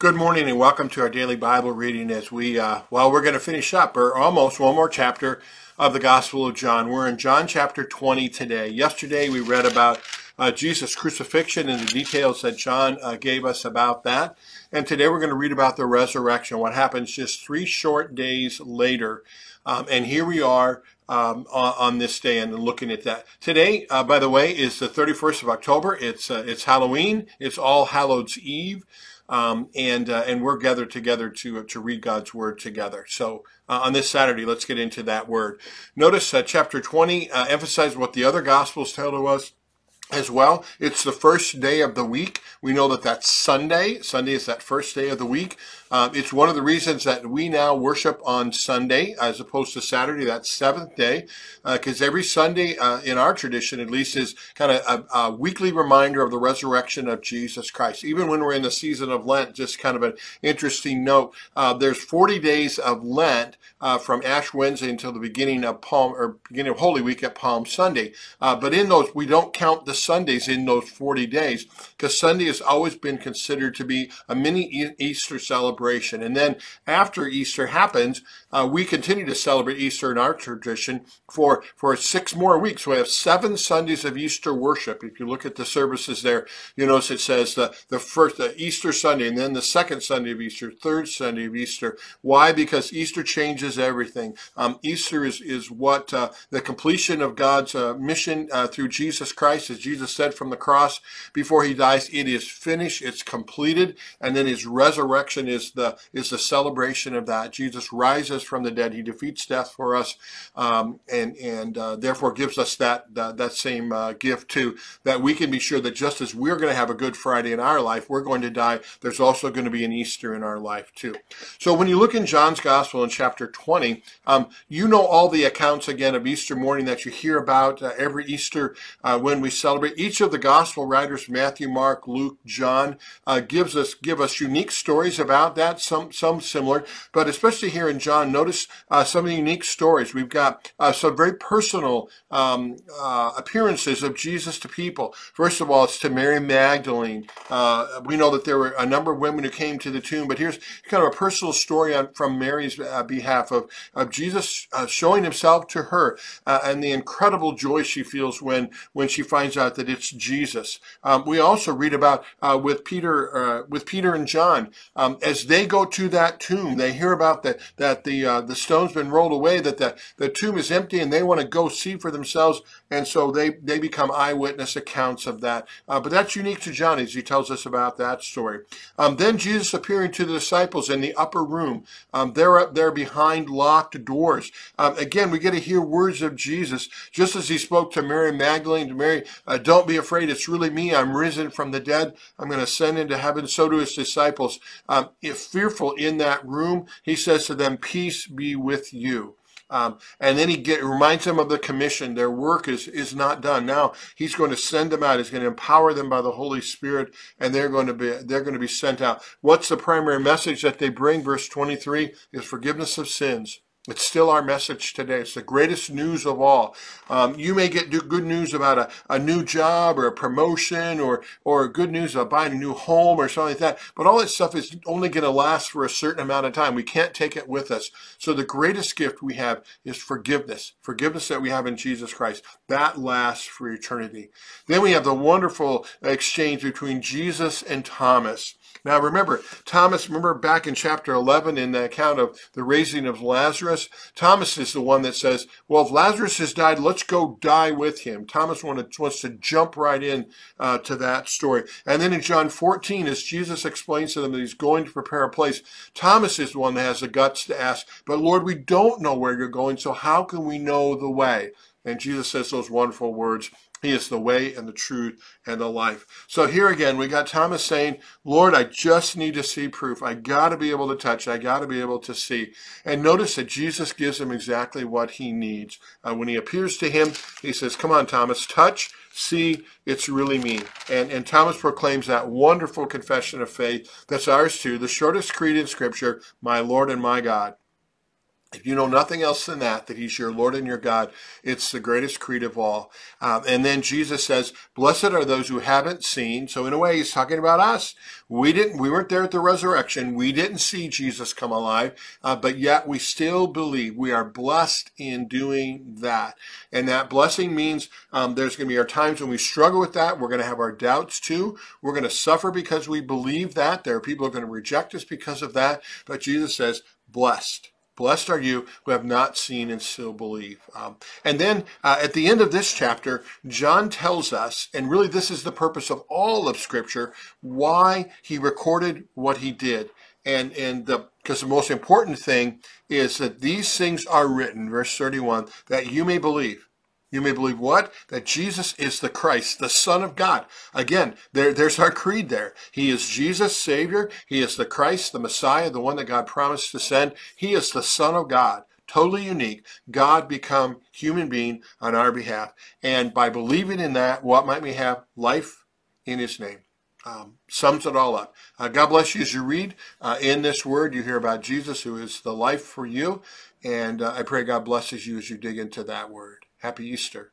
Good morning and welcome to our daily Bible reading as we, uh, well, we're going to finish up, or almost one more chapter of the Gospel of John. We're in John chapter 20 today. Yesterday we read about uh, Jesus' crucifixion and the details that John uh, gave us about that. And today we're going to read about the resurrection, what happens just three short days later. Um, and here we are um, on, on, this day and looking at that. Today, uh, by the way, is the 31st of October. It's, uh, it's Halloween. It's All Hallows Eve. Um, and uh, and we're gathered together to to read God's word together. So uh, on this Saturday, let's get into that word. Notice uh, chapter 20 uh, emphasizes what the other gospels tell to us as well. It's the first day of the week. We know that that's Sunday. Sunday is that first day of the week. Um, it's one of the reasons that we now worship on Sunday as opposed to Saturday, that seventh day, because uh, every Sunday uh, in our tradition, at least, is kind of a, a, weekly reminder of the resurrection of Jesus Christ. Even when we're in the season of Lent, just kind of an interesting note. Uh, there's 40 days of Lent uh, from Ash Wednesday until the beginning of Palm or beginning of Holy Week at Palm Sunday. Uh, but in those, we don't count the Sundays in those 40 days because Sunday has always been considered to be a mini Easter celebration. And then after Easter happens, uh, we continue to celebrate Easter in our tradition for, for six more weeks. We have seven Sundays of Easter worship. If you look at the services there, you notice it says the, the first, the Easter Sunday, and then the second Sunday of Easter, third Sunday of Easter. Why? Because Easter changes everything. Um, Easter is, is what uh, the completion of God's uh, mission uh, through Jesus Christ, as Jesus said from the cross before he dies, it is finished, it's completed, and then his resurrection is the is the celebration of that. Jesus rises from the dead; he defeats death for us, um, and and uh, therefore gives us that that, that same uh, gift too. That we can be sure that just as we're going to have a Good Friday in our life, we're going to die. There's also going to be an Easter in our life too. So when you look in John's Gospel in chapter 20, um, you know all the accounts again of Easter morning that you hear about uh, every Easter uh, when we celebrate. Each of the Gospel writers, Matthew, Mark, Luke, John, uh, gives us give us unique stories about that. Some some similar, but especially here in John, notice uh, some of the unique stories. We've got uh, some very personal um, uh, appearances of Jesus to people. First of all, it's to Mary Magdalene. we know that there were a number of women who came to the tomb, but here's kind of a personal story on, from Mary's behalf of of Jesus showing himself to her and the incredible joy she feels when when she finds out that it's Jesus. Um, we also read about uh, with Peter, uh, with Peter and John, um, as they go to that tomb, they hear about that that the uh, the stone's been rolled away, that the the tomb is empty, and they want to go see for themselves, and so they they become eyewitness accounts of that. Uh, but that's unique to John as he tells us about that story. Um, then Jesus appearing to the disciples in the upper room, um, they're up there behind locked doors. Um, again, we get to hear words of Jesus, just as he spoke to Mary Magdalene, to Mary, uh, don't be afraid, it's really me. I'm risen from the dead. I'm going to ascend into heaven. So do his disciples. Um, if fearful in that room, he says to them, Peace be with you. Um, and then he get, reminds them of the commission. Their work is, is not done. Now he's going to send them out. He's going to empower them by the Holy Spirit, and they're going to be they're going to be sent out. What's the primary message that they bring? Verse 23 is forgiveness of sins. It's still our message today. It's the greatest news of all. Um, you may get good news about a, a new job or a promotion or, or good news about buying a new home or something like that. But all that stuff is only going to last for a certain amount of time. We can't take it with us. So the greatest gift we have is forgiveness. Forgiveness that we have in Jesus Christ. That lasts for eternity. Then we have the wonderful exchange between Jesus and Thomas. Now remember, Thomas, remember back in chapter 11 in the account of the raising of Lazarus, Thomas is the one that says, well, if Lazarus has died, let's go die with him. Thomas wanted, wants to jump right in uh, to that story. And then in John 14, as Jesus explains to them that he's going to prepare a place, Thomas is the one that has the guts to ask, but Lord, we don't know where you're going, so how can we know the way? And Jesus says those wonderful words, he is the way and the truth and the life. So here again, we got Thomas saying, Lord, I just need to see proof. I got to be able to touch. I got to be able to see. And notice that Jesus gives him exactly what he needs. Uh, when he appears to him, he says, come on, Thomas, touch, see, it's really me. And, and Thomas proclaims that wonderful confession of faith that's ours too, the shortest creed in Scripture, my Lord and my God. If you know nothing else than that, that He's your Lord and your God, it's the greatest creed of all. Um, and then Jesus says, "Blessed are those who haven't seen." So in a way, He's talking about us. We didn't, we weren't there at the resurrection. We didn't see Jesus come alive, uh, but yet we still believe. We are blessed in doing that, and that blessing means um, there's going to be our times when we struggle with that. We're going to have our doubts too. We're going to suffer because we believe that. There are people who are going to reject us because of that. But Jesus says, "Blessed." Blessed are you who have not seen and still believe. Um, and then uh, at the end of this chapter, John tells us, and really this is the purpose of all of Scripture, why he recorded what he did. And and the because the most important thing is that these things are written, verse 31, that you may believe. You may believe what? That Jesus is the Christ, the Son of God. Again, there, there's our creed there. He is Jesus, Savior. He is the Christ, the Messiah, the one that God promised to send. He is the Son of God. Totally unique. God become human being on our behalf. And by believing in that, what might we have? Life in His name. Um, sums it all up. Uh, God bless you as you read uh, in this word. You hear about Jesus, who is the life for you. And uh, I pray God blesses you as you dig into that word. Happy Easter.